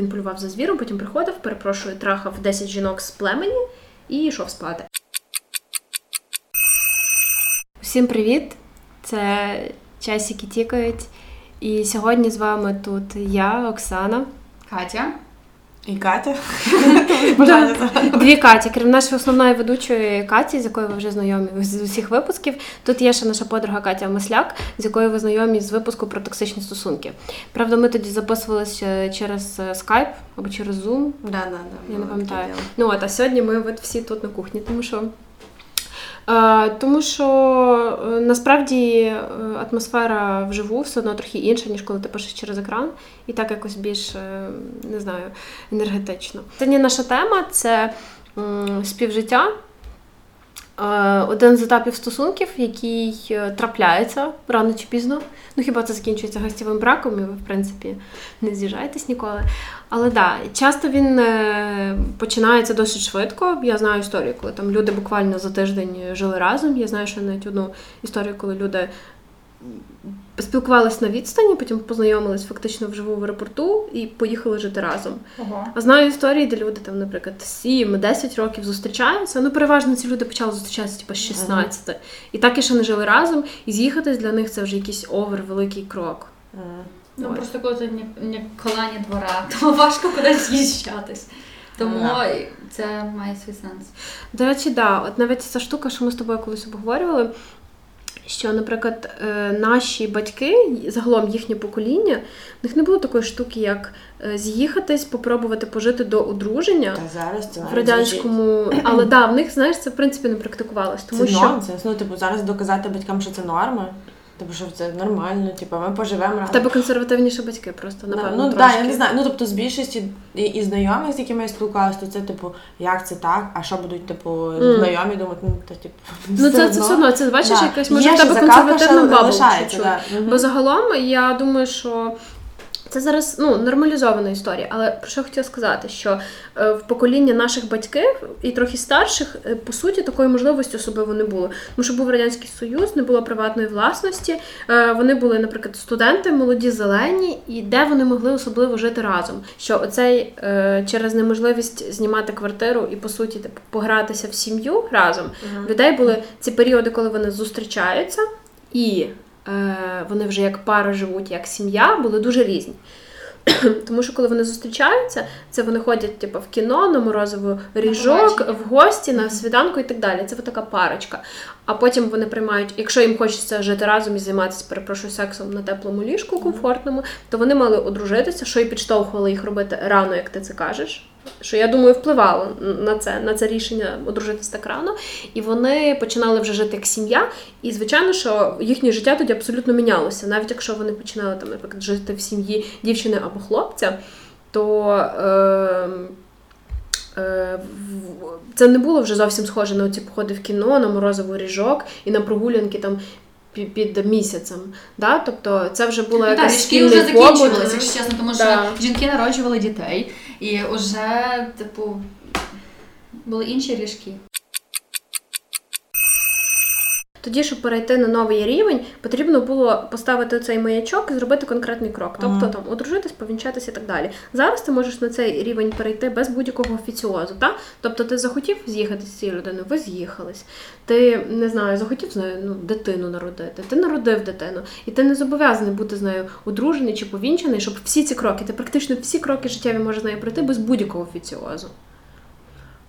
він полював за звіром, потім приходив, перепрошую, трахав 10 жінок з племені і йшов спати. Усім привіт! Це часики тікають. І сьогодні з вами тут я, Оксана. Катя. І Катя. Дві Каті, крім нашої основної ведучої Каті, з якою ви вже знайомі з усіх випусків. Тут є ще наша подруга Катя Масляк, з якою ви знайомі з випуску про токсичні стосунки. Правда, ми тоді записувалися через скайп або через Zoom. Да, да, да. Я не пам'ятаю. Ну от, а сьогодні ми от всі тут на кухні, тому що. Е, тому що е, насправді е, атмосфера вживу все одно трохи інша, ніж коли ти пишеш через екран, і так якось більш не знаю, енергетично. Сьогодні наша тема це співжиття. Один з етапів стосунків, який трапляється рано чи пізно. Ну хіба це закінчується гостєвим браком, і ви, в принципі, не з'їжджаєтесь ніколи. Але да, часто він е, починається досить швидко. Я знаю історію, коли там люди буквально за тиждень жили разом. Я знаю, що навіть одну історію, коли люди спілкувалися на відстані, потім познайомились фактично вживу в аеропорту і поїхали жити разом. Ого. А знаю історії, де люди там, наприклад, 7-10 років зустрічаються. Ну, переважно ці люди почали зустрічатися типу, з 16. Ага. І так і ще не жили разом, і з'їхатись для них це вже якийсь овер, великий крок. Ага. Ну Ось. просто коли це ніколи ні двора, то важко кудись з'їжджатись. Тому ага. це має свій сенс. До речі, да, от навіть ця штука, що ми з тобою колись обговорювали що, наприклад, е, наші батьки, загалом їхнє покоління, в них не було такої штуки, як е, з'їхатись, попробувати пожити до одруження Та зараз це в радянському, але да, в них знаєш, це в принципі не практикувалось. Тому це що нонсенс. Ну, типу, зараз доказати батькам, що це норма. Типу, що це нормально, типу, ми поживемо разом. В тебе консервативніші батьки просто, напевно. Ну так, я не знаю. Ну, тобто, з більшості і, і знайомих, з якими я спілкувалася, то це, типу, як це так, а що будуть, типу, mm. знайомі думати, ну, то, типу, Ну, це, це все одно, це бачиш, да. якась може в тебе консервативна бабу. Бо загалом я думаю, що це зараз ну, нормалізована історія, але про що я хотіла сказати, що е, в покоління наших батьків і трохи старших, е, по суті, такої можливості особливо не було. Тому що був Радянський Союз, не було приватної власності. Е, вони були, наприклад, студенти, молоді, зелені, і де вони могли особливо жити разом. Що оцей через неможливість знімати квартиру і, по суті, типу, погратися в сім'ю разом, uh-huh. людей були ці періоди, коли вони зустрічаються і. Е, вони вже як пара живуть, як сім'я, були дуже різні. Тому що коли вони зустрічаються, це вони ходять типу, в кіно, на морозову ріжок, в гості, на свіданку і так далі. Це така парочка. А потім вони приймають, якщо їм хочеться жити разом і займатися, перепрошую, сексом на теплому ліжку, комфортному, то вони мали одружитися, що і підштовхувало їх робити рано, як ти це кажеш що я думаю, впливало на це на це рішення одружитися так рано. І вони починали вже жити як сім'я. І, звичайно, що їхнє життя тоді абсолютно мінялося. Навіть якщо вони починали там, наприклад, жити в сім'ї дівчини або хлопця, то. Е, це не було вже зовсім схоже на ці походи в кіно, на морозовий ріжок і на прогулянки там під місяцем. Да? Тобто це вже було якась Так, шкіл вже закінчувалися, якщо чесно, тому що жінки народжували дітей, і вже, типу, були інші ріжки. Тоді, щоб перейти на новий рівень, потрібно було поставити цей маячок і зробити конкретний крок. Тобто там одружитись, повінчатися і так далі. Зараз ти можеш на цей рівень перейти без будь-якого офіціозу. Та? Тобто ти захотів з'їхати з цією людиною, ви з'їхались. Ти не знаю, захотів з нею ну, дитину народити. Ти народив дитину, і ти не зобов'язаний бути з нею одружений чи повінчений, щоб всі ці кроки, ти практично всі кроки життєві можеш з нею пройти без будь-якого офіціозу.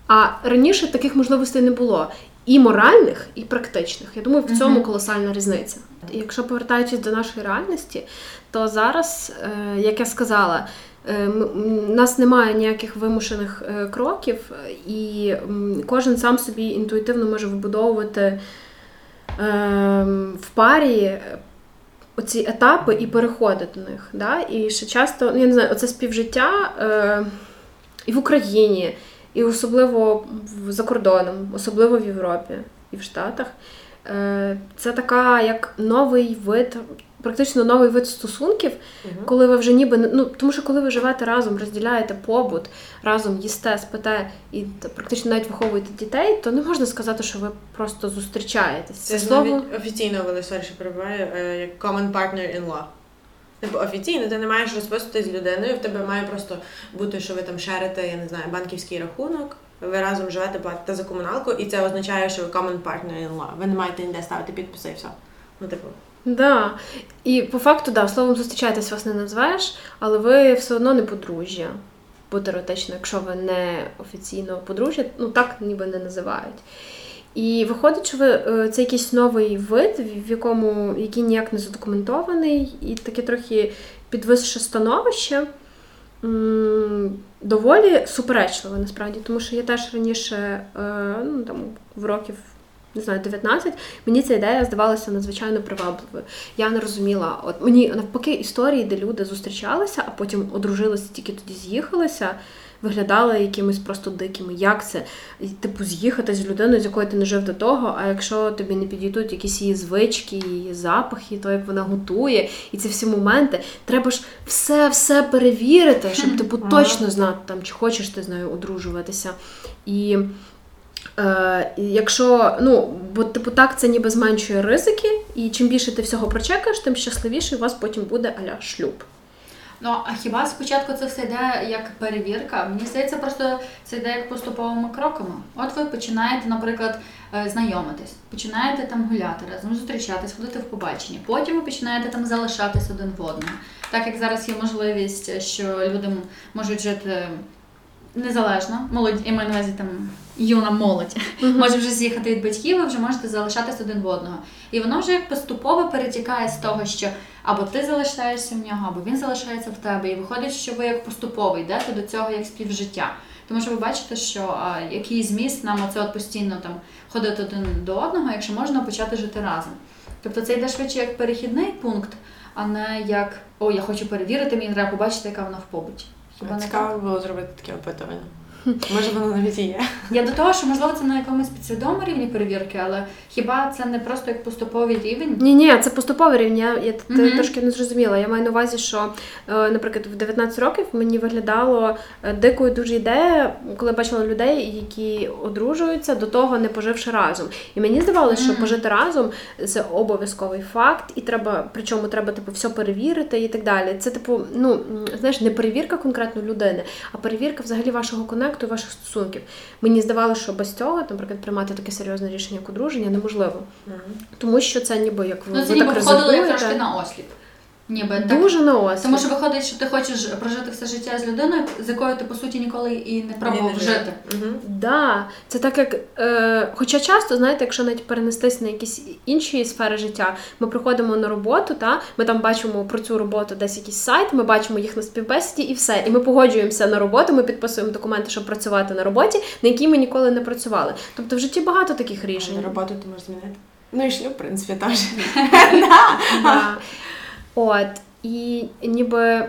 А раніше таких можливостей не було і моральних, і практичних. Я думаю, в цьому колосальна різниця. Якщо повертаючись до нашої реальності, то зараз, е, як я сказала, е, у нас немає ніяких вимушених е, кроків, і кожен сам собі інтуїтивно може вибудовувати в парі. Оці етапи і переходи до них. Да? І ще часто, ну, я не знаю, оце співжиття е, і в Україні, і особливо за кордоном, особливо в Європі і в Штатах. Е, це така як новий вид, практично новий вид стосунків, угу. коли ви вже ніби ну тому, що коли ви живете разом, розділяєте побут, разом їсте, спите і практично навіть виховуєте дітей, то не можна сказати, що ви просто зустрічаєтесь. Це слово офіційно вели перебуває як common partner in law. Типу офіційно ти не маєш розписуватись з людиною, в тебе має просто бути, що ви там шерите, я не знаю, банківський рахунок, ви разом живете, платите за комуналку, і це означає, що ви common partner in law. Ви не маєте ніде ставити підписи і все. Ну, типу. Да. І по факту, да, словом зустрічатись вас не називаєш, але ви все одно не подружжя. Бо теоретично, якщо ви не офіційно подружжя, ну так ніби не називають. І виходить, що ви е, це якийсь новий вид, в якому який ніяк не задокументований, і таке трохи підвисше становище. Доволі суперечливе насправді, тому що я теж раніше, е, ну там в років не знаю, 19, мені ця ідея здавалася надзвичайно привабливою. Я не розуміла, от мені навпаки історії, де люди зустрічалися, а потім одружилися, тільки тоді з'їхалися, виглядали якимись просто дикими. Як це? Типу, з'їхати з людиною, з якою ти не жив до того, а якщо тобі не підійдуть якісь її звички, її запахи, то як вона готує, і ці всі моменти, треба ж все-все перевірити, щоб типу точно знати, там, чи хочеш ти з нею одружуватися. І Е, Якщо, ну, бо типу так це ніби зменшує ризики, і чим більше ти всього прочекаєш, тим щасливіше у вас потім буде аля шлюб. Ну, а хіба спочатку це все йде як перевірка? Мені здається, просто це йде як поступовими кроками. От ви починаєте, наприклад, е, знайомитись, починаєте там гуляти разом, зустрічатись, ходити в побачення. Потім ви починаєте там залишатись один в одному. Так як зараз є можливість, що люди можуть жити незалежно, молодь, і ми на увазі там юна молодь, uh-huh. може вже з'їхати від батьків, ви вже можете залишатись один в одного. І воно вже як поступово перетікає з того, що або ти залишаєшся в нього, або він залишається в тебе. І виходить, що ви як поступово йдете до цього як співжиття. Тому що ви бачите, що а, який зміст нам оце от постійно там ходити один до одного, якщо можна почати жити разом. Тобто це йде швидше як перехідний пункт, а не як о, я хочу перевірити, мені треба побачити, яка вона в побуті. Хіба Цікаво було зробити таке опитування. Може, воно навіть є. Я до того, що можливо це на якомусь підсвідомому рівні перевірки, але хіба це не просто як поступовий рівень? Ні, ні, це поступовий рівень. Я, я mm-hmm. трошки не зрозуміла. Я маю на увазі, що, е, наприклад, в 19 років мені виглядало е, дикою дуже ідея, коли бачила людей, які одружуються до того, не поживши разом. І мені здавалося, mm-hmm. що пожити разом це обов'язковий факт, і треба, причому треба типу все перевірити і так далі. Це, типу, ну знаєш, не перевірка конкретно людини, а перевірка взагалі вашого конекту конекту ваших стосунків. Мені здавалося, що без цього, наприклад, приймати таке серйозне рішення як одруження неможливо. Mm-hmm. Тому що це ніби як ви, ну, це ви ніби так як трошки на осліп. Ніби Дуже так. Тому що виходить, що ти хочеш прожити все життя з людиною, з якою ти по суті ніколи і не пробував жити. Угу. Да. Це так як, е, хоча часто, знаєте, якщо навіть перенестись на якісь інші сфери життя, ми приходимо на роботу, та ми там бачимо про цю роботу десь якийсь сайт, ми бачимо їх на співбесіді і все. І ми погоджуємося на роботу, ми підписуємо документи, щоб працювати на роботі, на якій ми ніколи не працювали. Тобто в житті багато таких рішень. На роботу ти можеш змінити. Ну і шлюб, в принципі, теж. От. І ніби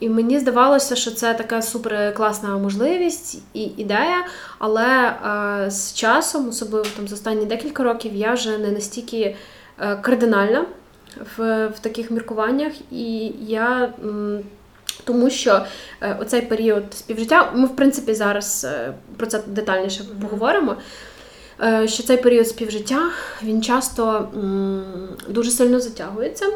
і мені здавалося, що це така супер класна можливість і ідея, але е, з часом, особливо там за останні декілька років, я вже не настільки е, кардинальна в, в таких міркуваннях, і я. Тому що е, оцей період співжиття, ми в принципі зараз е, про це детальніше поговоримо. Е, що цей період співжиття він часто дуже сильно затягується,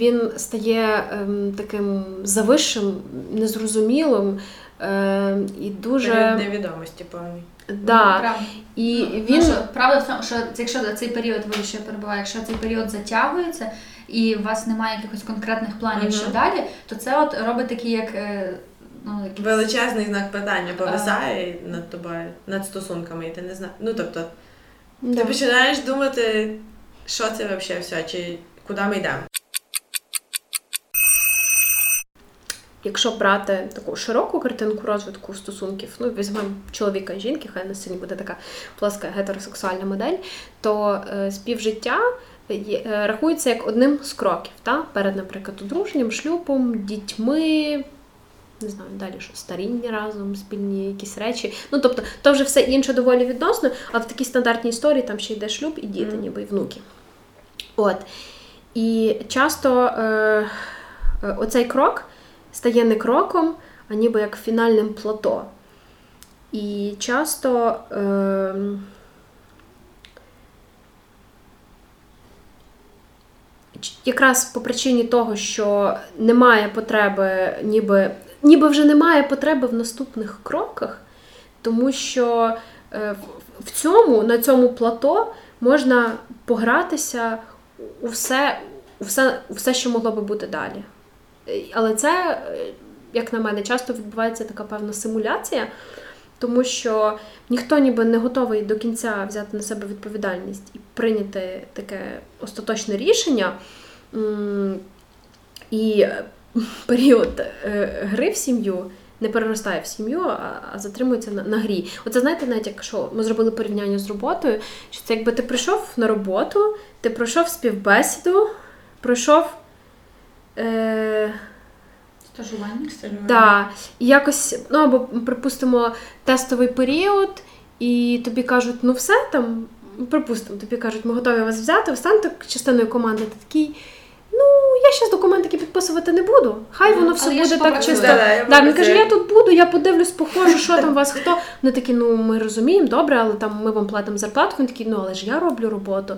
він стає ем, таким завищим, незрозумілим е, і дуже Період невідомості повний. Да. Правда. І ну, він... що, правда в тому, що якщо цей період ви ще перебуває, якщо цей період затягується і у вас немає якихось конкретних планів, що далі, то це от робить такий як. Е, ну, якийсь... Величезний знак питання повисає uh-huh. над тобою, над стосунками, і ти не знаєш. Ну тобто. Да. Ти починаєш думати, що це взагалі все, чи куди ми йдемо. Якщо брати таку широку картинку розвитку стосунків, ну візьмемо чоловіка і жінки, хай на сьогодні буде така плоска гетеросексуальна модель, то е, співжиття є, е, рахується як одним з кроків та? перед, наприклад, одруженням, шлюбом, дітьми, не знаю, далі що старіння разом, спільні якісь речі. Ну, тобто, то вже все інше доволі відносно, а в такій стандартній історії там ще йде шлюб і діти, ніби і внуки. От. І часто е, е, оцей крок стає не кроком, а ніби як фінальним плато. І часто. Е, якраз по причині того, що немає потреби, ніби ніби вже немає потреби в наступних кроках, тому що е, в цьому, на цьому плато можна погратися у все, у все, у все, що могло би бути далі. Але це, як на мене, часто відбувається така певна симуляція, тому що ніхто ніби не готовий до кінця взяти на себе відповідальність і прийняти таке остаточне рішення. І період е, гри в сім'ю не переростає в сім'ю, а затримується на, на грі. Оце знаєте, навіть якщо ми зробили порівняння з роботою, що це якби ти прийшов на роботу, ти пройшов співбесіду, пройшов. Е... Стажування. Да. І якось, ну або, припустимо, тестовий період, і тобі кажуть, ну все там, припустимо, тобі кажуть, ми готові вас взяти, ви станете частиною команди, ти такий. Ну, я зараз документики підписувати не буду. Хай воно все Але буде так чисто. Да, да, Він каже, я тут буду, я подивлюсь, похожу, що там у вас хто. Вони такі, ну ми розуміємо, добре, але там ми вам платимо зарплату. Він такий, ну але ж я роблю роботу.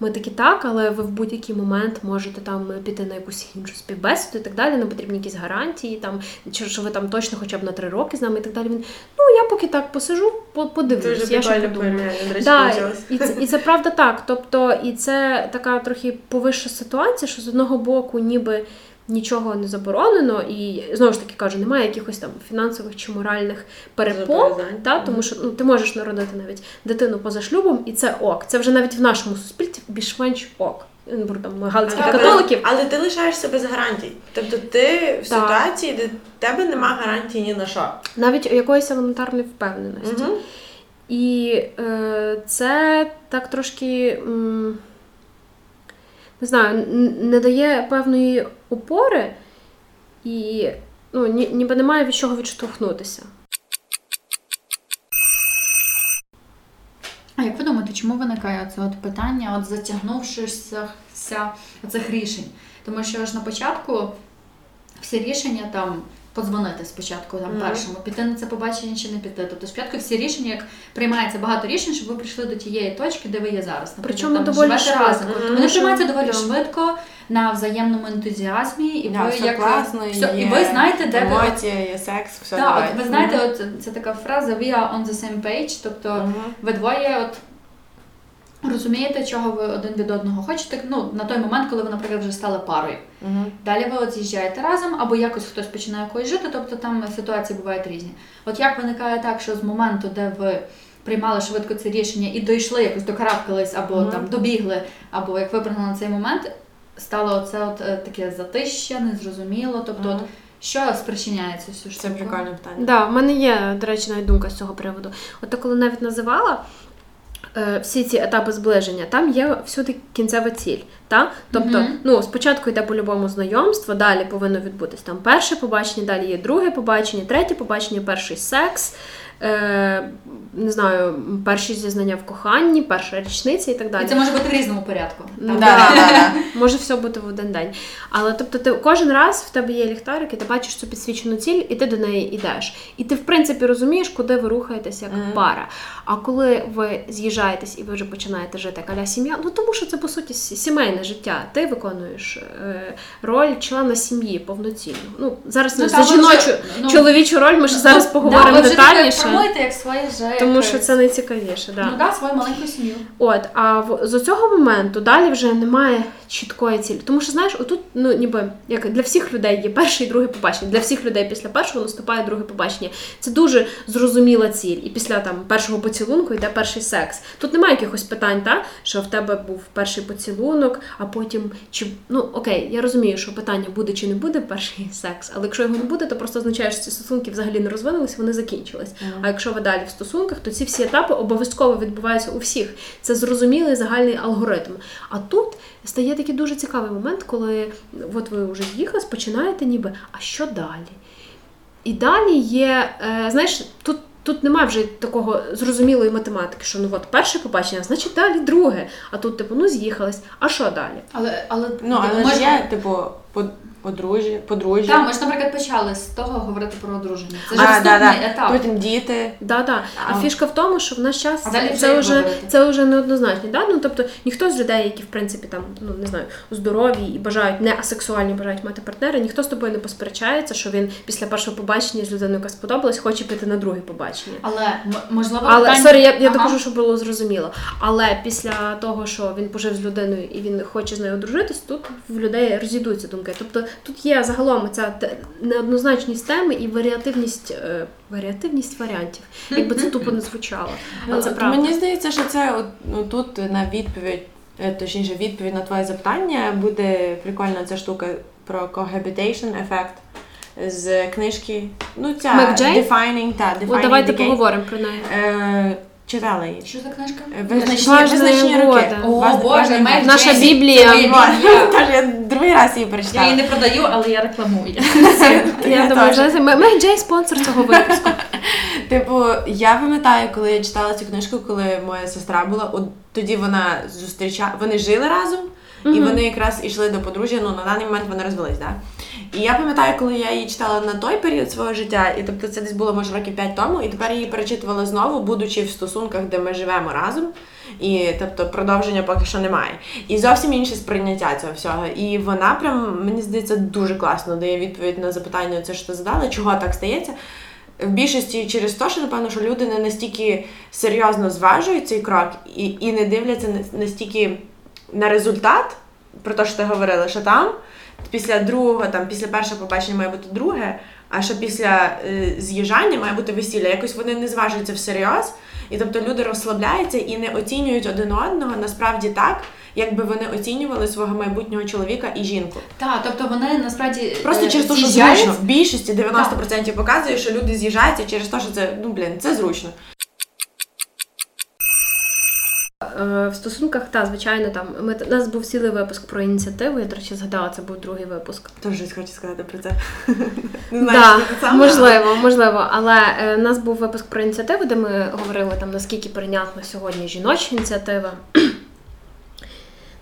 Ми такі так, але ви в будь-який момент можете там піти на якусь іншу співбесіду і так далі. Нам потрібні якісь гарантії, там чи що ви там точно хоча б на три роки з нами і так далі. Він ну я поки так посижу, подивлюсь. Дуже я ще подумаю. Да, і це і це правда так. Тобто, і це така трохи повища ситуація, що з одного боку, ніби нічого не заборонено, і знову ж таки кажу, немає якихось там фінансових чи моральних перепон, та, тому що ну, ти можеш народити навіть дитину поза шлюбом, і це ок. Це вже навіть в нашому суспільстві більш-менш ок. Там галицьких католиків. Але ти лишаєшся без гарантій. Тобто ти в так. ситуації, де тебе нема гарантій ні на що. Навіть якоїсь елементарної впевненості. Угу. І е, це так трошки. М- не знаю, не дає певної опори і ну, ні, ніби немає від чого відштовхнутися. А як ви думаєте, чому виникає це от питання, от затягнувшися цих рішень? Тому що ж на початку всі рішення там подзвонити спочатку там mm-hmm. першому, піти на це побачення чи не піти. Тобто спочатку всі рішення, як приймається багато рішень, щоб ви прийшли до тієї точки, де ви є зараз. Наприклад, Причому там, доволі швидко. разом. Mm-hmm. Вони приймаються доволі mm-hmm. швидко. На взаємному ентузіазмі, і да, ви все як класно, все, є і ви знаєте, де емоція, є секс, все Так, от ви знаєте, от це така фраза we are on the same page, тобто ви двоє от розумієте, чого ви один від одного хочете. Ну, на той момент, коли ви, наприклад, вже стали парою. Угу. Далі ви от з'їжджаєте разом, або якось хтось починає якось жити, тобто там ситуації бувають різні. От як виникає так, що з моменту, де ви приймали швидко це рішення і дійшли, якось докарабкались, або угу. там добігли, або як випрыгнули на цей момент, стало оце от е, таке затища, незрозуміло. Тобто, угу. от, що спричиняється цю штуку? Це прикольне питання. Да, в мене є, до речі, навіть думка з цього приводу. От коли навіть називала. Е, всі ці етапи зближення, там є всюди кінцева ціль. Та? Тобто, mm-hmm. ну, спочатку йде по-любому знайомство, далі повинно відбутись там перше побачення, далі є друге побачення, третє побачення, перший секс е, не знаю, перші зізнання в коханні, перша річниця і так далі. І це може бути в різному порядку. Да, да, да, Може все бути в один день. Але тобто, ти кожен раз в тебе є ліхтарик, і ти бачиш цю підсвічену ціль, і ти до неї йдеш. І ти, в принципі, розумієш, куди ви рухаєтесь як mm-hmm. пара. А коли ви з'їжджаєтесь і ви вже починаєте жити як аля сім'я, ну тому що це по суті сімейне життя. Ти виконуєш е, роль члена сім'ї повноцінно. Ну зараз ну, за жіночу ну, чоловічу роль ми ж зараз поговоримо детальніше формуйте як своє життя. Тому що це найцікавіше. Да. Ну так, свою маленьку сім'ю. От, а в, з цього моменту далі вже немає чіткої цілі. Тому що, знаєш, отут, ну ніби як для всіх людей є перше і друге побачення. Для всіх людей після першого наступає друге побачення. Це дуже зрозуміла ціль. І після там першого поцілунку йде перший секс. Тут немає якихось питань, та що в тебе був перший поцілунок, а потім чи ну окей, я розумію, що питання буде чи не буде перший секс, але якщо його не буде, то просто означає, що ці стосунки взагалі не розвинулися, вони закінчились. А якщо ви далі в стосунках, то ці всі етапи обов'язково відбуваються у всіх. Це зрозумілий загальний алгоритм. А тут стає такий дуже цікавий момент, коли от ви вже з'їхали, починаєте ніби, а що далі? І далі є, е, знаєш, тут. Тут немає вже такого зрозумілої математики, що ну от перше побачення, значить далі друге. А тут, типу, ну з'їхались, а що далі? Але але ну але може... є, типу, по одружжя, подружжя. Так, ми ж, наприклад, почали з того говорити про одруження. Це ж А, наступний да, да. етап. Потім діти. Да, да. А А. фішка в тому, що в наш час А далі це вже це вже неоднозначно. Да? Ну тобто ніхто з людей, які в принципі там ну не знаю, здорові і бажають не асексуальні, бажають мати партнера, ніхто з тобою не посперечається, що він після першого побачення з людиною, яка сподобалась, хоче піти на друге побачення. Але можливо, Але питання- sorry, я, я Ага. докажу, щоб було зрозуміло. Але після того, що він пожив з людиною і він хоче з нею одружитись, тут в людей розійдуться думки. Тобто тут є загалом ця неоднозначність теми і варіативність, е, варіативність варіантів. Якби це тупо не звучало. Ну, Але це правда. Мені здається, що це от, ну, тут на відповідь, е, точніше, відповідь на твоє запитання буде прикольна ця штука про cohabitation ефект з книжки. Ну, ця Defining, та, Defining От давайте поговоримо про неї. Е, читала її. Що за книжка? Е, Визначні, Важливі визначні роки. О, Ваз- Боже, важливі Мек. Наша Біблія. це моя Біблія. Тож я другий раз її Я її прочитала. не продаю, але я рекламую. Я думаю, теж. Мег Джей спонсор цього випуску. Типу, я пам'ятаю, коли я читала цю книжку, коли моя сестра була, от тоді вона зустрічала, вони жили разом, і Мгм. вони якраз ішли до подружжя. Ну на даний момент вони розвелись, да? І я пам'ятаю, коли я її читала на той період свого життя, і тобто це десь було може років 5 тому, і тепер її перечитувала знову, будучи в стосунках, де ми живемо разом. І тобто продовження поки що немає. І зовсім інше сприйняття цього всього. І вона прям, мені здається, дуже класно дає відповідь на запитання, це що ти задала, чого так стається. В більшості через те, що напевно, що люди не настільки серйозно зважують цей крок і, і не дивляться настільки на результат, про те, що ти говорила, що там після другого, там після першого побачення має бути друге, а що після е, з'їжджання має бути весілля. Якось вони не зважуються всерйоз, і тобто люди розслабляються і не оцінюють один одного насправді так, якби вони оцінювали свого майбутнього чоловіка і жінку. Так, тобто вони насправді Просто е, через те, що зручно. В більшості 90% показує, що люди з'їжджаються через те, що це ну блін, це зручно. Е, В стосунках, та, звичайно, там ми у нас був цілий випуск про ініціативу. Я, до речі, згадала, це був другий випуск. Теж хочу сказати про це. Не Да, що це саме. можливо, можливо. Але е, у нас був випуск про ініціативу, де ми говорили там наскільки прийнятна сьогодні жіноча ініціатива.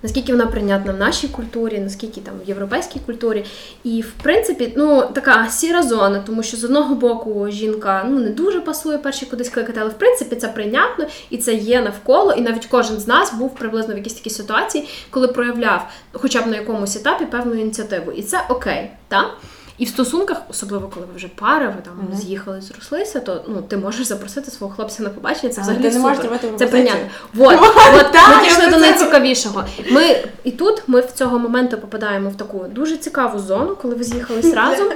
Наскільки вона прийнятна в нашій культурі, наскільки там в європейській культурі. І в принципі, ну така сіра зона, тому що з одного боку жінка ну не дуже пасує перші кудись кликати, але в принципі це прийнятно і це є навколо. І навіть кожен з нас був приблизно в якійсь такій ситуації, коли проявляв хоча б на якомусь етапі певну ініціативу. І це окей, так? І в стосунках, особливо коли ви вже пара, ви там Мгм. з'їхали, зрослися, то ну ти можеш запросити свого хлопця на побачення. Це Але взагалі ти не можеш супер. робити Це прийнятно. Вот, от так, ми дійшли до найцікавішого. Ми і тут ми в цього моменту попадаємо в таку дуже цікаву зону, коли ви з'їхались разом,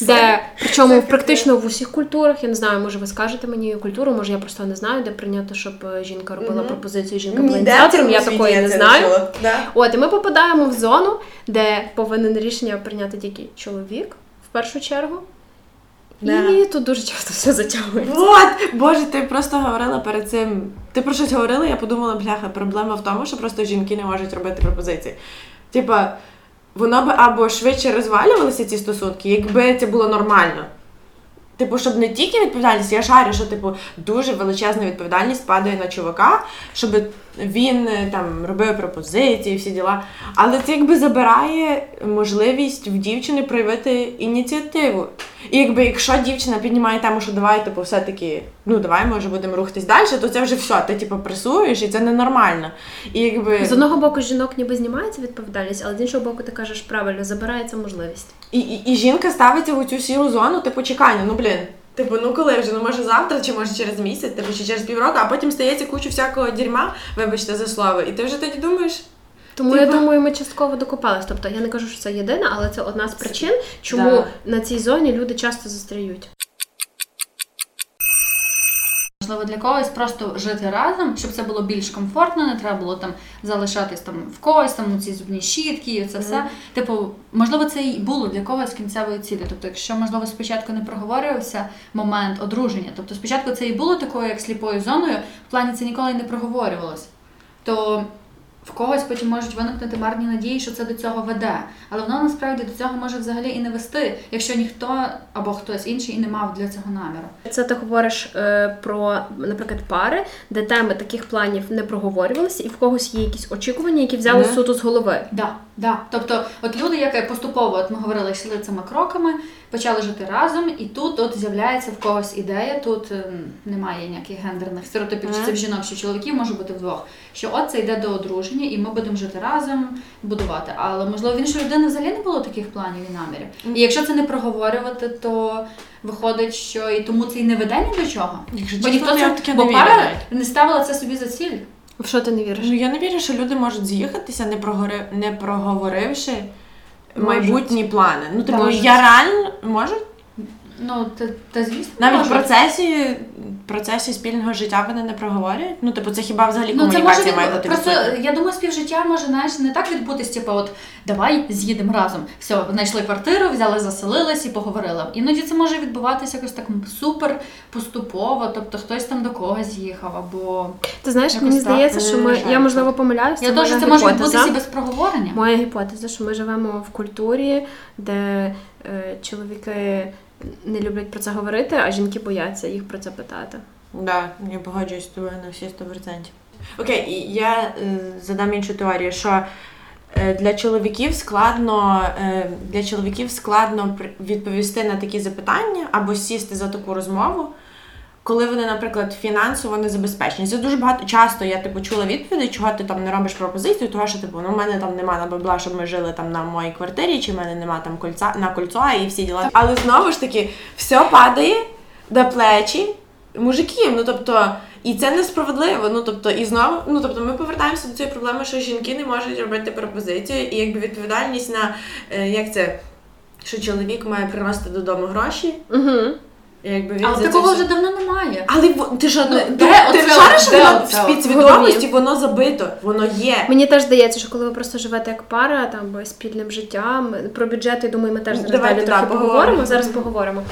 де причому практично в усіх культурах, я не знаю, може ви скажете мені культуру, може я просто не знаю, де прийнято, щоб е, жінка робила Мгм. пропозицію, жінка була ініціатором, я такої не знаю. От, і ми попадаємо в зону, де повинен рішення прийняти тільки чоловік першу чергу. Да. І тут дуже часто все затягується. Вот, боже, ти просто говорила перед цим. Ти про щось говорила, я подумала, бляха, проблема в тому, що просто жінки не можуть робити пропозиції. Типа, воно би або швидше розвалювалися ці стосунки, якби це було нормально. Типу, щоб не тільки відповідальність, я шарю, що типу дуже величезна відповідальність падає на чувака, щоб він е, там робив пропозиції, всі діла. Але це якби забирає можливість в дівчини проявити ініціативу. І якби якщо дівчина піднімає тему, що давай, типу, все-таки, ну давай, може, будемо рухатись далі, то це вже все. Ти типу пресуєш, і це ненормально. І якби З одного боку, жінок ніби знімається відповідальність, але з іншого боку, ти кажеш правильно, забирається можливість. І, і, і жінка ставиться в цю сіру зону, типу, чекання, ну блін. Типу, ну коли вже, ну може завтра, чи може через місяць, типу, чи через півроку, а потім стається кучу всякого дерьма, вибачте за слово, і ти вже тоді думаєш. Тому я думаю, ми частково докопались. Тобто я не кажу, що це єдина, але це одна з причин, чому Да. на цій зоні люди часто застряють. Можливо, для когось просто жити разом, щоб це було більш комфортно, не треба було там залишатись там в когось, там у ці зубні щітки, і це все. Типу, можливо, це і було для когось кінцевою цілі. Тобто, якщо можливо спочатку не проговорювався момент одруження, тобто спочатку це і було такою, як сліпою зоною, в плані це ніколи не проговорювалось. То в когось потім можуть виникнути марні надії, що це до цього веде. Але воно насправді до цього може взагалі і не вести, якщо ніхто або хтось інший і не мав для цього наміру. Це ти говориш е, про, наприклад, пари, де теми таких планів не проговорювалися, і в когось є якісь очікування, які взяли Не. суто з голови. Да, да. Тобто, от люди, які поступово, от ми говорили, йшли цими кроками, почали жити разом, і тут от з'являється в когось ідея. Тут ем, немає ніяких гендерних стереотипів, чи це в жінок, чи чоловіків може бути вдвох. Що от це йде до одруження, і ми будемо жити разом, будувати. Але можливо в іншої людини взагалі не було таких планів і намірів. І якщо це не проговорювати, то виходить, що і тому це і не веде ні до чого. Якщо Бо ніхто це таке бо не пара навіть. не ставила це собі за ціль. В що ти не віриш? Ну я не вірю, що люди можуть з'їхатися, не прогори... не проговоривши Можуть. майбутні плани. Ну, типу, я реально можу Ну, та, та звісно, навіть в може. процесі, в процесі спільного життя вони не проговорюють. Ну, типу, це хіба взагалі Ну, це може комунікація має бути просто я думаю, співжиття може знаєш, не так відбутись, типу, от давай з'їдемо разом. Все, знайшли квартиру, взяли, заселились і поговорили. Іноді це може відбуватися якось так супер поступово, тобто хтось там до когось їхав, або Ти знаєш, мені здається, що ми я можливо помиляюся. я теж це може відбутися без проговорення. Моя гіпотеза, що ми живемо в культурі, де е, чоловіки не люблять про це говорити, а жінки бояться їх про це питати. Да, я погоджуюсь з тобою на всі 100%. Окей, і я е, задам іншу теорію, що е, для чоловіків складно е, для чоловіків складно відповісти на такі запитання або сісти за таку розмову, коли вони, наприклад, фінансово не забезпечені. Це дуже багато часто я типу чула відповіді, чого ти там не робиш пропозицію, того що типу, ну в мене там нема на бабла, щоб ми жили там на моїй квартирі, чи в мене нема там кольця на кольцо і всі діла. Але знову ж таки, все падає до плечі мужиків. Ну тобто, і це несправедливо. Ну тобто, і знову, ну тобто, ми повертаємося до цієї проблеми, що жінки не можуть робити пропозицію, і якби відповідальність на е, як це, що чоловік має приносити додому гроші. Угу. Якби він Але за це такого все- вже давно немає. але ти що Ну, ти, де ти оце шариш, де воно в оце підсвідомості, воно забито, воно є. Мені теж здається, що коли ви просто живете як пара, там бо спільним життям, про бюджет, я думаю, ми теж зараз Давайте, далі да, трохи поговоримо. поговоримо. Зараз поговоримо.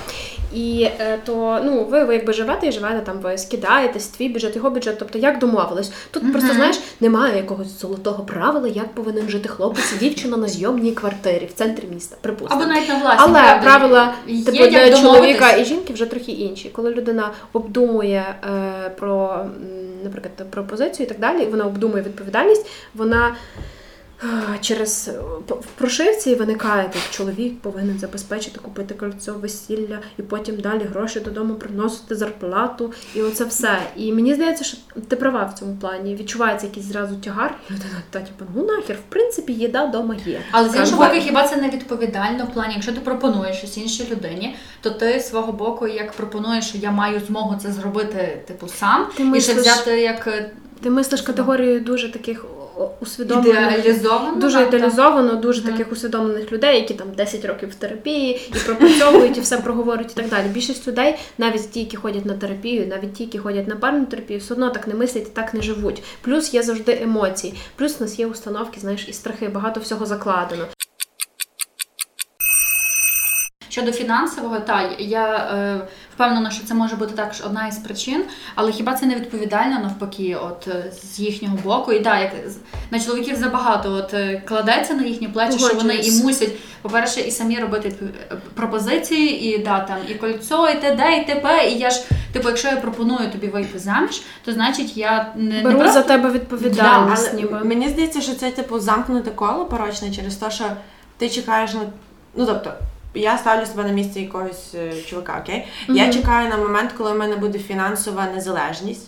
І е, то ну ви, ви якби живете і живете там, ви скидаєтесь, твій бюджет, його бюджет. Тобто як домовились. Тут просто знаєш, немає якогось золотого правила, як повинен жити хлопець і дівчина на зйомній квартирі в центрі міста. Припустимо. Або навіть на власній Але правила типу, для чоловіка і жінки вже трохи інші. Коли людина обдумує е, про, наприклад, пропозицію і так далі, вона обдумує відповідальність, вона через е, в прошивці виникає так, чоловік повинен забезпечити, купити кольцо весілля і потім далі гроші додому приносити зарплату, і оце все. І мені здається, що ти права в цьому плані. Відчувається якийсь зразу тягар, і людина та типу, ну нахер, в принципі, їда вдома є. Але з іншого боку, хіба це не відповідально в плані, якщо ти пропонуєш щось іншій людині, то ти з свого боку, як пропонуєш, що я маю змогу це зробити, типу, сам, Ти і ще взяти як е, Ти мислиш категорією дуже таких усвідомлених, ідеалізовано. дуже так, ідеалізовано, дуже таких усвідомлених людей, які там 10 років в терапії і пропрацьовують, і все проговорюють і так далі. Більшість людей, навіть ті, які ходять на терапію, навіть ті, які ходять на парну терапію, все одно так не мислять і так не живуть. Плюс є завжди емоції, плюс у нас є установки, знаєш, і страхи, багато всього закладено. Щодо фінансового, та я е, впевнена, що це може бути також одна із причин, але хіба це не відповідально навпаки, от е, з їхнього боку? І да, як на чоловіків забагато от е, кладеться на їхні плечі, що вони і мусять, по-перше, і самі робити пропозиції, і да, там і кольцо, і т.д., і т.п. І я ж, типу, якщо я пропоную тобі вийти заміж, то значить я не, не Беру просто за тебе Да, відповідальність, але ніби. мені здається, що це типу замкнуте коло порочне через те, що ти чекаєш на. Ну тобто, я ставлю себе на місце якогось е, чувака, окей? Я чекаю на момент, коли в мене буде фінансова незалежність.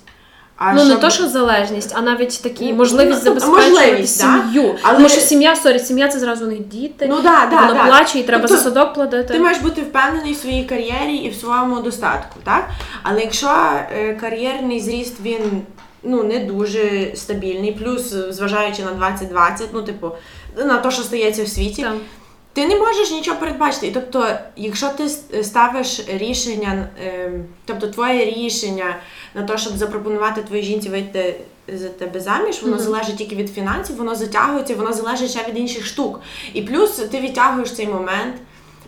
А ну не щоб- то, що залежність, а навіть такі Ну, можливість ну, забезпечувати можливість, да. Але- Тому що сім'я, sorry, сім'я це зразу у них діти. Ну да, да, воно да. плаче, і треба Тобто за садок платити. Ти маєш бути впевнений в своїй кар'єрі і в своєму достатку, так? Але якщо е, кар'єрний зріст він ну не дуже стабільний, плюс зважаючи на 2020, ну типу на те, що стається в світі, Там. Ти не можеш нічого передбачити. Тобто, якщо ти ставиш рішення, е, тобто твоє рішення на те, щоб запропонувати твоїй жінці вийти за тебе заміж, воно Мгм. залежить тільки від фінансів, воно затягується, воно залежить ще від інших штук. І плюс ти відтягуєш цей момент.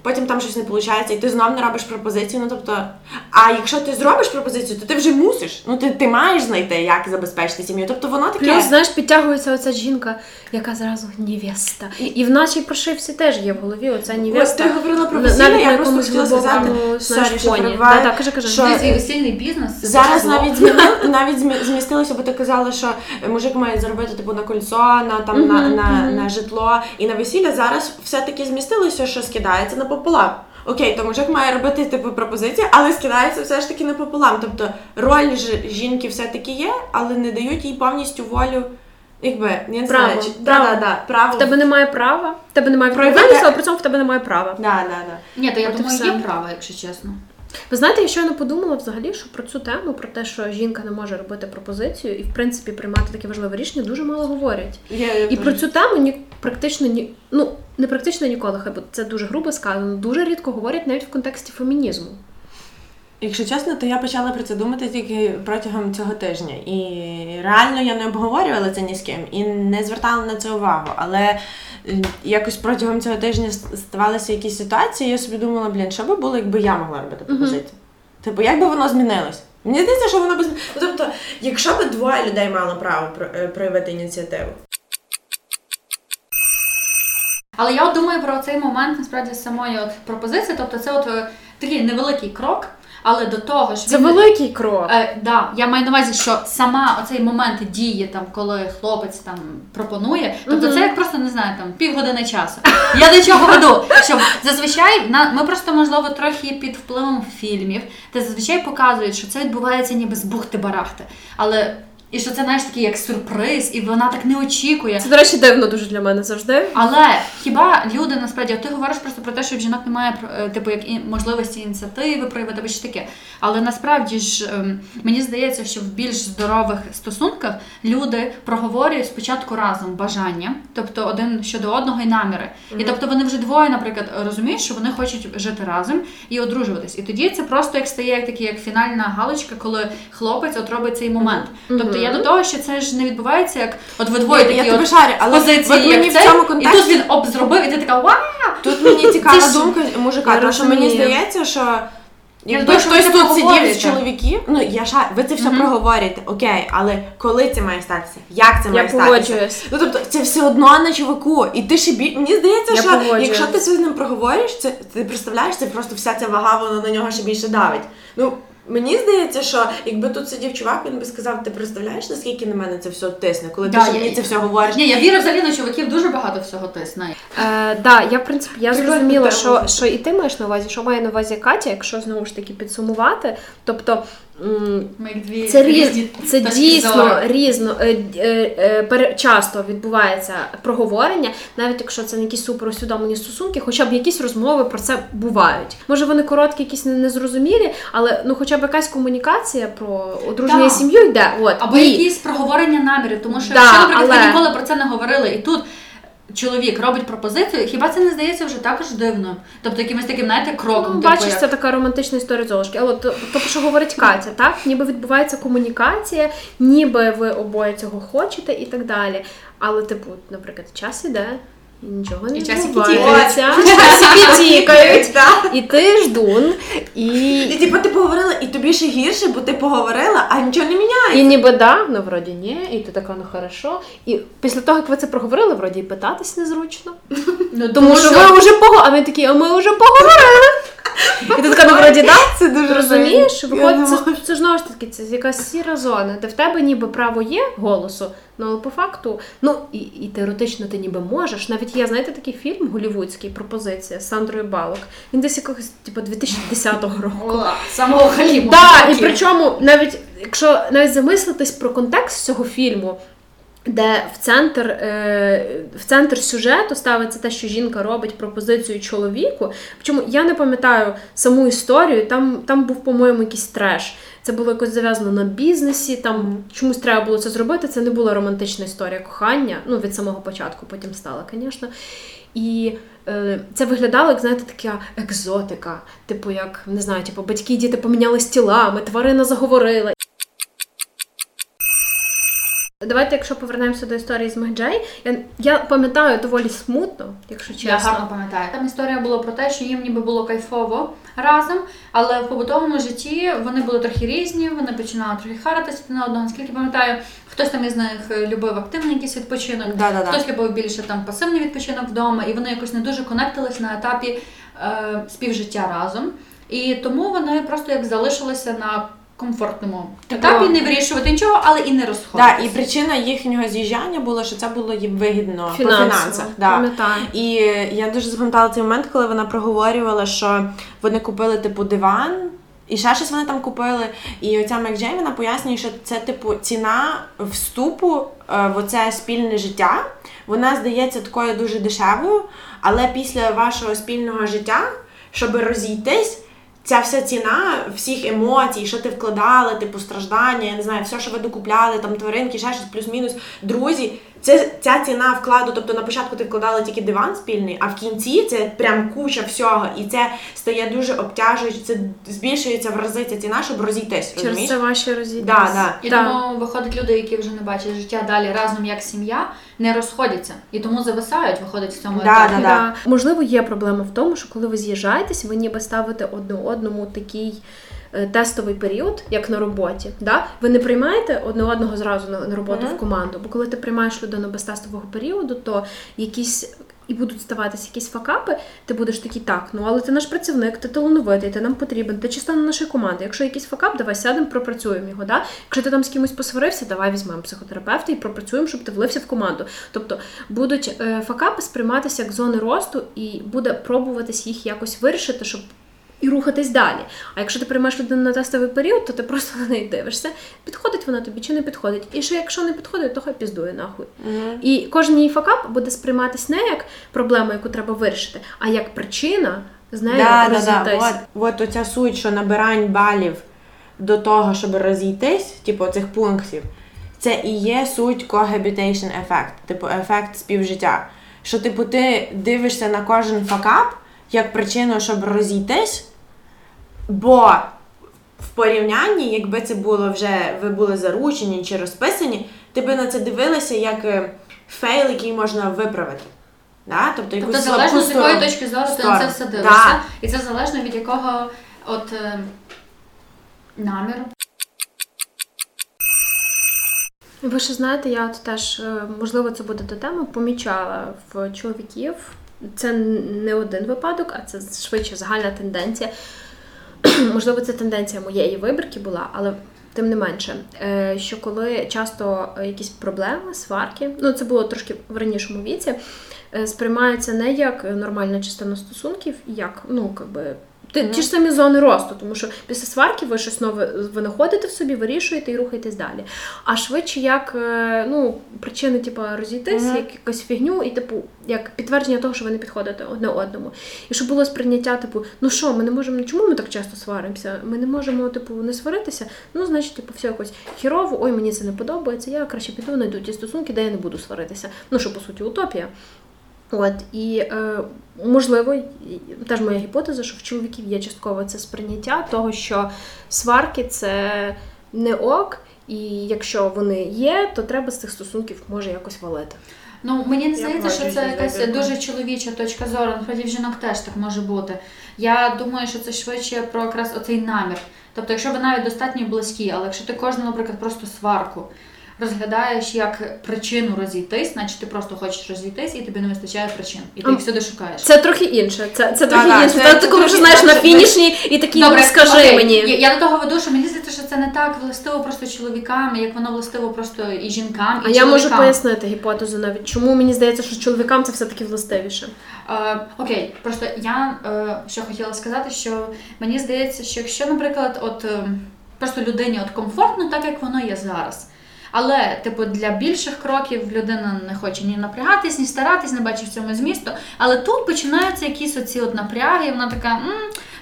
потім там щось не виходить, і ти знов не робиш пропозицію. Ну тобто, а якщо ти зробиш пропозицію, то ти вже мусиш. Ну ти ти маєш знайти, як забезпечити сім'ю. Тобто воно таке. Плюс, знаєш, підтягується оця жінка, яка зразу невеста. І, і в нашій прошивці теж є в голові оця невеста. Ось ти говорила про весілля, я просто хотіла сказати, що фоні. Да, да, кажи, кажи. Що- весільний бізнес. Зараз зло. навіть змінили, навіть змістилося, бо ти казала, що мужик має заробити типу на кольцо, на там на, на, на житло і на весілля. Зараз все-таки змістилося, що скидається напополам. Окей, то мужик має робити типу пропозиції, але скидається все ж таки напополам. Тобто роль ж жінки все-таки є, але не дають їй повністю волю. Якби я не Право, знаю, чи право. Да, да, да, право. В тебе немає права, в тебе немає Проявити- відповідальності, але при цьому в тебе немає права. Да, да, да. Ні, то я От і думаю, все. є право, якщо чесно. Ви знаєте, я щойно подумала взагалі, що про цю тему, про те, що жінка не може робити пропозицію і в принципі приймати таке важливе рішення, дуже мало говорять. Я, І про цю тему ні практично ні ну не практично ніколи, хай буде це дуже грубо сказано. Дуже рідко говорять навіть в контексті фемінізму. Якщо чесно, то я почала про це думати тільки протягом цього тижня. І реально я не обговорювала це ні з ким і не звертала на це увагу. Але е, якось протягом цього тижня ставалися якісь ситуації, і я собі думала, блін, що би було, якби я могла робити пропозицію? Типу, як би воно змінилось? Мені здається, що воно би Ну, тобто, якщо б двоє людей мало право е, проявити ініціативу. Але я от думаю про цей момент насправді самої от пропозиції. Тобто, це от е, такий невеликий крок, але до того ж Це він- великий крок. Е, да, я маю на увазі, що сама оцей момент дії, там, коли хлопець там пропонує, тобто це як просто не знаю, там півгодини часу. Я до чого веду? Що зазвичай на ми просто можливо трохи під впливом фільмів, та зазвичай показують, що це відбувається ніби з бухти-барахти. Але і що це знаєш такий як сюрприз, і вона так не очікує. Це, до речі, дивно дуже для мене завжди. Але хіба люди насправді, от ти говориш просто про те, що в жінок немає е, типу як можливості ініціативи проявити або що таке. Але насправді ж ем, мені здається, що в більш здорових стосунках люди проговорюють спочатку разом бажання, тобто один щодо одного і наміри. І тобто вони вже двоє, наприклад, розуміють, що вони хочуть жити разом і одружуватись. І тоді це просто як стає як такий, як фінальна галочка, коли хлопець от робить цей момент. Тобто я до того, що це ж не відбувається як от ви двоє я такі тебе от шарю, але позиції, от мені як в цей, цьому і тут він об зробив, і ти така вау! Тут мені цікава Це ж- думка мужика, Я тому що мені розумію. здається, що. Якби думаю, що ви хтось це тут сидів з чоловіків, ну я ша, ви це все Мгм. проговорюєте, окей, але коли це має статися? Як це Я має статися? погоджуюсь. Ну тобто це все одно на чуваку. І ти ще бі... мені здається, Я що погоджуюсь. якщо ти це з ним проговориш, це ти представляєш, це просто вся ця вага, вона на нього ще більше давить. Ну мені здається, що якби тут сидів чувак, він би сказав, ти представляєш, наскільки на мене це все тисне, коли Да, ти я- мені це все говориш. Ні, я вірю взагалі на чуваків дуже багато всього тисне. Е, да, я в принципі я зрозуміла, що, що і ти маєш на увазі, що має на увазі Катя, якщо знову ж таки підсумувати. Тобто дві це, різ, це дійсно різно е, е, е, часто відбувається проговорення, навіть якщо це не якісь супер усвідомлені стосунки, хоча б якісь розмови про це бувають. Може вони короткі, якісь незрозумілі, але ну хоча б якась комунікація про одруження сім'ю йде. От Або і- якісь проговорення намірів, тому що Да, якщо, наприклад, але- ви ніколи про це не говорили, і тут чоловік робить пропозицію, хіба це не здається вже також дивно? Тобто якимось таким, знаєте, кроком. Ну, типу, бачиш, як- це така романтична історія Золушки. Але то, то, що говорить Катя, так? Ніби відбувається комунікація, ніби ви обоє цього хочете і так далі. Але, типу, наприклад, час іде, і нічого не І відбувається. Часики тікають. І ти ждун, і, І типу ти поговорила, і тобі ще гірше, бо ти поговорила, а нічого не міняється. і ніби да, ну вроді ні, і ти така, ну хорошо. І після того, як ви це проговорили, вроді і питатись незручно. Ну, Тому що ви вже поговорили, а ми такі, а ми вже поговорили. І ти така, ну вроді да. Це дуже Розумієш, виходить, це, це знову ж таки це якась сіра зона, де в тебе ніби право є голосу, ну але по факту, ну і, і теоретично ти ніби можеш. Навіть є, знаєте, такий фільм голівудський пропозиція з Сандрою Балок. Він десь якогось типу 2010 року. Самого халіму. Так, і причому навіть якщо навіть замислитись про контекст цього фільму. Де в центр, е, в центр сюжету ставиться те, що жінка робить пропозицію чоловіку. Причому я не пам'ятаю саму історію, там, там був, по-моєму, якийсь треш. Це було якось зав'язано на бізнесі, там чомусь треба було це зробити. Це не була романтична історія кохання. Ну, від самого початку, потім стала, звісно. І е, це виглядало, як знаєте, така екзотика. Типу, як не знаю, типу, батьки і діти помінялись тілами, тварина заговорила. Давайте, якщо повернемося до історії з Мехджей, я, я пам'ятаю доволі смутно, якщо чесно. Я гарно пам'ятаю. Там історія була про те, що їм ніби було кайфово разом, але в побутовому житті вони були трохи різні, вони починали трохи харитися на одного. Наскільки пам'ятаю, хтось там із них любив активний якийсь відпочинок, Да-да-да. хтось любив більше там пасивний відпочинок вдома, і вони якось не дуже конектились на етапі е, співжиття разом. І тому вони просто як залишилися на комфортному етапі, не вирішувати нічого, але і не розходитися. Да, і причина їхнього з'їжджання була, що це було їм вигідно Фінансово, по фінансах. Да. пам'ятаю. І я дуже запам'ятала цей момент, коли вона проговорювала, що вони купили типу диван. І ще щось вони там купили. І оця Мек вона пояснює, що це типу ціна вступу е, в оце спільне життя. Вона здається такою дуже дешевою, але після вашого спільного життя, щоб розійтись, ця вся ціна всіх емоцій, що ти вкладала, типу страждання, я не знаю, все, що ви докупляли, там тваринки, ще щось, плюс-мінус, друзі. Це ця ціна вкладу. Тобто на початку ти вкладала тільки диван спільний, а в кінці це прям куча всього, і це стає дуже обтяжуюче. Це збільшується в рази ця ціна, щоб розійтись. Через розумієш? це ваші розійдись. Да, да. І Да. тому виходить люди, які вже не бачать життя далі разом як сім'я, не розходяться. І тому зависають, виходить в цьому Да, етапі. да, Да. Можливо, є проблема в тому, що коли ви з'їжджаєтесь, ви ніби ставите одне одному такий е, тестовий період, як на роботі. Да? Ви не приймаєте одне одного зразу на, на роботу Мгм. в команду, бо коли ти приймаєш людину без тестового періоду, то якісь. І будуть ставатися якісь факапи, ти будеш такий, так, ну але ти наш працівник, ти талановитий, ти нам потрібен, ти частина нашої команди. Якщо якийсь факап, давай сядемо, пропрацюємо його. Да? Якщо ти там з кимось посварився, давай візьмемо психотерапевта і пропрацюємо, щоб ти влився в команду. Тобто будуть е, факапи сприйматися як зони росту, і буде пробуватись їх якось вирішити, щоб і рухатись далі. А якщо ти приймаєш людину на тестовий період, то ти просто на неї дивишся, підходить вона тобі чи не підходить. І ще якщо не підходить, то хай піздує нахуй. Мгм. І кожен її факап буде сприйматись не як проблема, яку треба вирішити, а як причина з нею Да, да, да. От, от оця суть, що набирань балів до того, щоб розійтись, типу цих пунктів, це і є суть cohabitation ефект, типу ефект співжиття. Що, типу, ти дивишся на кожен факап як причину, щоб розійтись, бо в порівнянні, якби це було вже ви були заручені чи розписані, ти би на це дивилася як е, фейл, який можна виправити. Да? Тобто, якусь Тобто залежно з якої точки зору ти на це все Да. дивишся. І це залежно від якого от е, наміру. Ви ще знаєте, я от теж, е, можливо, це буде до теми, помічала в чоловіків. Це не один випадок, а це швидше загальна тенденція. Можливо, це тенденція моєї вибірки була, але тим не менше, е, що коли часто якісь проблеми, сварки, ну це було трошки в ранішому віці, е, сприймаються не як нормальна частина стосунків, як ну якби. Ті, ті ж самі зони росту, тому що після сварки ви щось нове ви знаходите в собі, вирішуєте і рухаєтесь далі. А швидше як е, ну, причини, типу, розійтись, Мгм. як якусь фігню, і типу, як підтвердження того, що ви не підходите одне одному. І щоб було сприйняття, типу, ну що, ми не можемо, чому ми так часто сваримося? Ми не можемо, типу, не сваритися. Ну, значить, типу, все якось хірово, ой, мені це не подобається. Я краще піду, знайду ті стосунки, де я не буду сваритися. Ну, що по суті, утопія. От і е, можливо, теж моя гіпотеза, що в чоловіків є частково це сприйняття того, що сварки це не ок, і якщо вони є, то треба з цих стосунків може якось валити. Ну мені не здається, що це якась дуже чоловіча точка зору. Насправді в жінок теж так може бути. Я думаю, що це швидше про якраз оцей намір. Тобто, якщо ви навіть достатньо близькі, але якщо ти кожну, наприклад, просто сварку розглядаєш як причину розійтись, значить ти просто хочеш розійтись і тобі не вистачає причин. І ти їх всюди шукаєш. Це трохи інше. Це, це трохи інше. це- Це, це ти коли вже знаєш на фінішній і такий ну, скажи окей. мені. Я, я до того веду, що мені здається, що це не так властиво просто чоловікам, як воно властиво просто і жінкам, і А я можу пояснити гіпотезу навіть, чому мені здається, що чоловікам це все-таки властивіше. Е, окей, просто я е, що хотіла сказати, що мені здається, що якщо, наприклад, от е, просто людині от комфортно, так як воно є зараз. Але, типу, для більших кроків людина не хоче ні напрягатись, ні старатись, не бачить в цьому змісту. Але тут починаються якісь оці от напряги, і вона така, м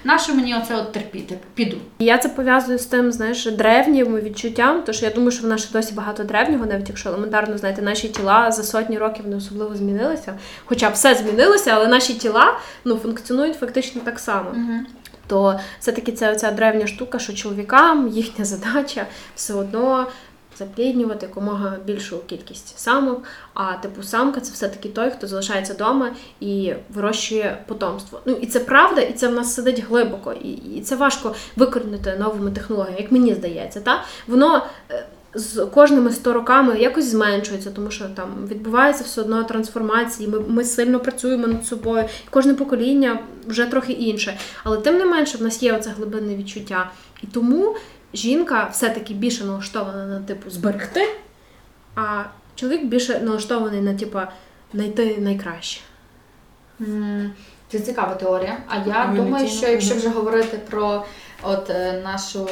нащо мені оце от терпіти? Піду. Я це пов'язую з тим, знаєш, древнім відчуттям, тому що я думаю, що в нас ще досі багато древнього, навіть якщо елементарно знаєте, наші тіла за сотні років не особливо змінилися. Хоча все змінилося, але наші тіла ну, функціонують фактично так само. Угу. То все-таки це оця древня штука, що чоловікам їхня задача все одно запліднювати якомога більшу кількість самок. А типу самка це все-таки той, хто залишається вдома і вирощує потомство. Ну і це правда, і це в нас сидить глибоко, і і це важко викорінити новими технологіями, як мені здається. Та? Воно е, з кожними 100 роками якось зменшується, тому що там відбувається все одно трансформації. Ми ми сильно працюємо над собою. І кожне покоління вже трохи інше. Але тим не менше, в нас є оце глибинне відчуття. І тому жінка все-таки більше налаштована на типу зберегти, а чоловік більше налаштований на типу, знайти найкраще. Це цікава теорія. А я думаю, що якщо вже говорити про от е, нашу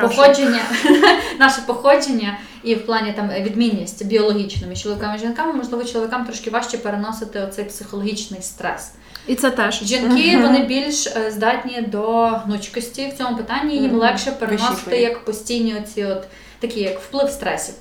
походження, наше походження і в плані там відмінність біологічну між чоловіками і жінками, можливо, чоловікам трошки важче переносити оцей психологічний стрес. І це теж жінки вони більш е, здатні до гнучкості в цьому питанні. Їм легше переносити як постійні оці от такі, як вплив стресів.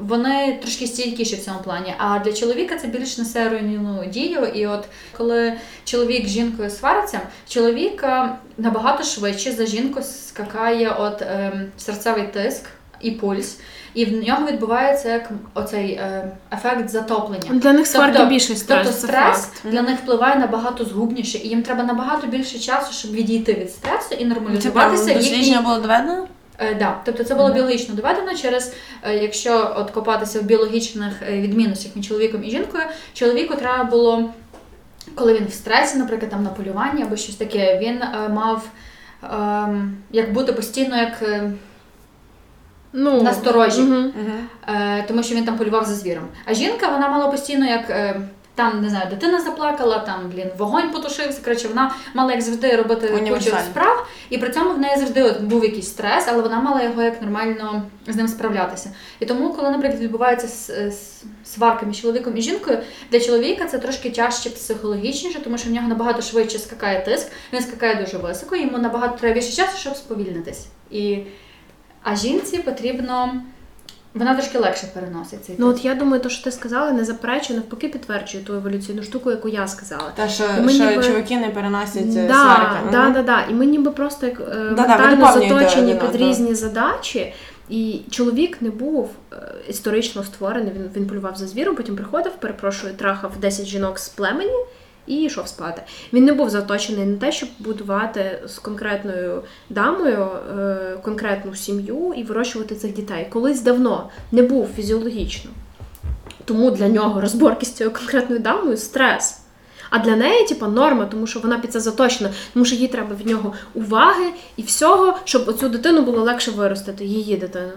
Вони трошки стійкіші в цьому плані. А для чоловіка це більш несе руйнівну дію. І от коли чоловік з жінкою свариться, чоловік е, набагато швидше за жінку скакає от е, серцевий тиск і пульс. І в нього відбувається як оцей е, ефект затоплення. Для них сварки тобто, більше стрес. Тобто стрес для них впливає набагато згубніше, і їм треба набагато більше часу, щоб відійти від стресу і нормалізуватися. Дослідження було доведено? Е, да. Тобто це було mm-hmm. біологічно доведено через, е, якщо от копатися в біологічних е, відмінностях між чоловіком і жінкою, чоловіку треба було, коли він в стресі, наприклад, там на полюванні або щось таке, він е, мав е, як бути постійно як. Е, Ну, насторожі, угу. Е, тому що він там полював за звіром. А жінка вона мала постійно як е, там, не знаю, дитина заплакала, там, блін, вогонь потушився. Коротше, вона мала як завжди робити кучу справ, і при цьому в неї завжди от був якийсь стрес, але вона мала його як нормально з ним справлятися. І тому, коли, наприклад, відбувається сварка між чоловіком і жінкою, для чоловіка це трошки тяжче психологічніше, тому що в нього набагато швидше скакає тиск, він скакає дуже високо, йому набагато треба більше часу, щоб сповільнитись. І... А жінці потрібно. Вона трошки легше переносить цей Ну от я думаю, то, що ти сказала, не заперечує, навпаки, підтверджує ту еволюційну штуку, яку я сказала. Та що що ніби... чоловіки не переносять да, сварки. Да, да, да. І ми ніби просто як е, да, ментально да, заточені під різні задачі. І чоловік не був е, історично створений. Він він полював за звіром, потім приходив, перепрошую, трахав 10 жінок з племені і йшов спати. Він не був заточений на те, щоб будувати з конкретною дамою е, конкретну сім'ю і вирощувати цих дітей. Колись давно не був фізіологічно. Тому для нього розборки з цією конкретною дамою стрес. А для неї, типа, норма, тому що вона під це заточена, тому що їй треба від нього уваги і всього, щоб оцю дитину було легше виростити, її дитину.